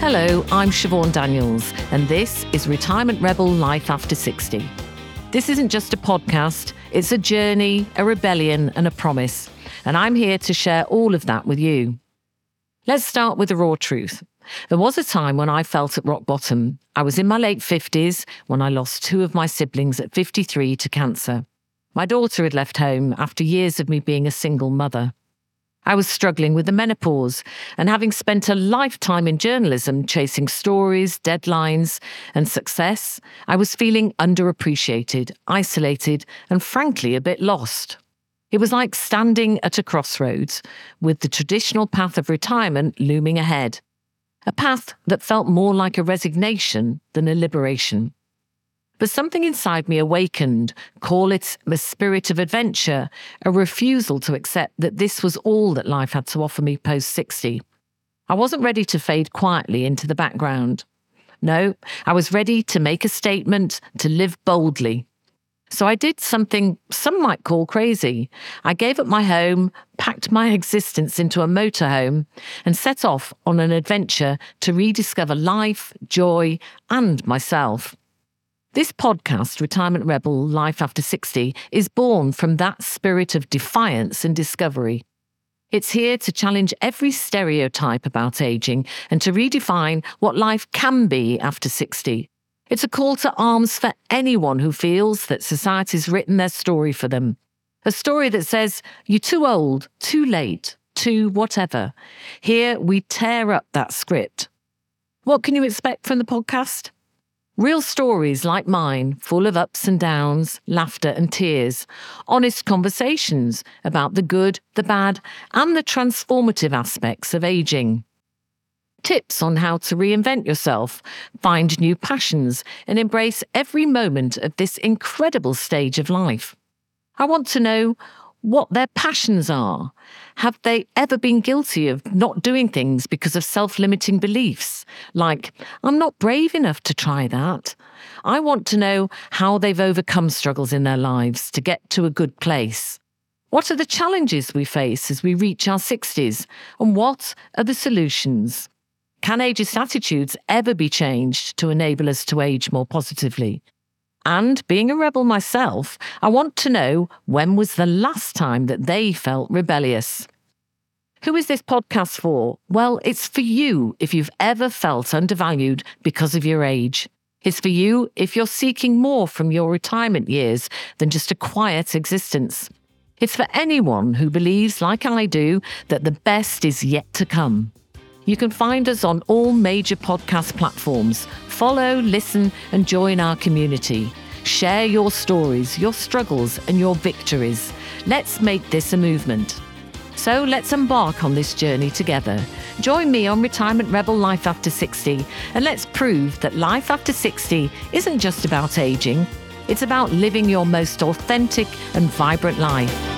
Hello, I'm Siobhan Daniels, and this is Retirement Rebel Life After 60. This isn't just a podcast, it's a journey, a rebellion, and a promise. And I'm here to share all of that with you. Let's start with the raw truth. There was a time when I felt at rock bottom. I was in my late 50s when I lost two of my siblings at 53 to cancer. My daughter had left home after years of me being a single mother. I was struggling with the menopause, and having spent a lifetime in journalism chasing stories, deadlines, and success, I was feeling underappreciated, isolated, and frankly a bit lost. It was like standing at a crossroads, with the traditional path of retirement looming ahead. A path that felt more like a resignation than a liberation. But something inside me awakened, call it a spirit of adventure, a refusal to accept that this was all that life had to offer me post 60. I wasn't ready to fade quietly into the background. No, I was ready to make a statement, to live boldly. So I did something some might call crazy. I gave up my home, packed my existence into a motorhome, and set off on an adventure to rediscover life, joy, and myself. This podcast, Retirement Rebel Life After 60, is born from that spirit of defiance and discovery. It's here to challenge every stereotype about aging and to redefine what life can be after 60. It's a call to arms for anyone who feels that society's written their story for them. A story that says, you're too old, too late, too whatever. Here we tear up that script. What can you expect from the podcast? Real stories like mine, full of ups and downs, laughter and tears. Honest conversations about the good, the bad, and the transformative aspects of aging. Tips on how to reinvent yourself, find new passions, and embrace every moment of this incredible stage of life. I want to know what their passions are. Have they ever been guilty of not doing things because of self limiting beliefs? Like, I'm not brave enough to try that. I want to know how they've overcome struggles in their lives to get to a good place. What are the challenges we face as we reach our 60s? And what are the solutions? Can ageist attitudes ever be changed to enable us to age more positively? And being a rebel myself, I want to know when was the last time that they felt rebellious? Who is this podcast for? Well, it's for you if you've ever felt undervalued because of your age. It's for you if you're seeking more from your retirement years than just a quiet existence. It's for anyone who believes, like I do, that the best is yet to come. You can find us on all major podcast platforms. Follow, listen, and join our community. Share your stories, your struggles, and your victories. Let's make this a movement. So let's embark on this journey together. Join me on Retirement Rebel Life After 60, and let's prove that life after 60 isn't just about aging, it's about living your most authentic and vibrant life.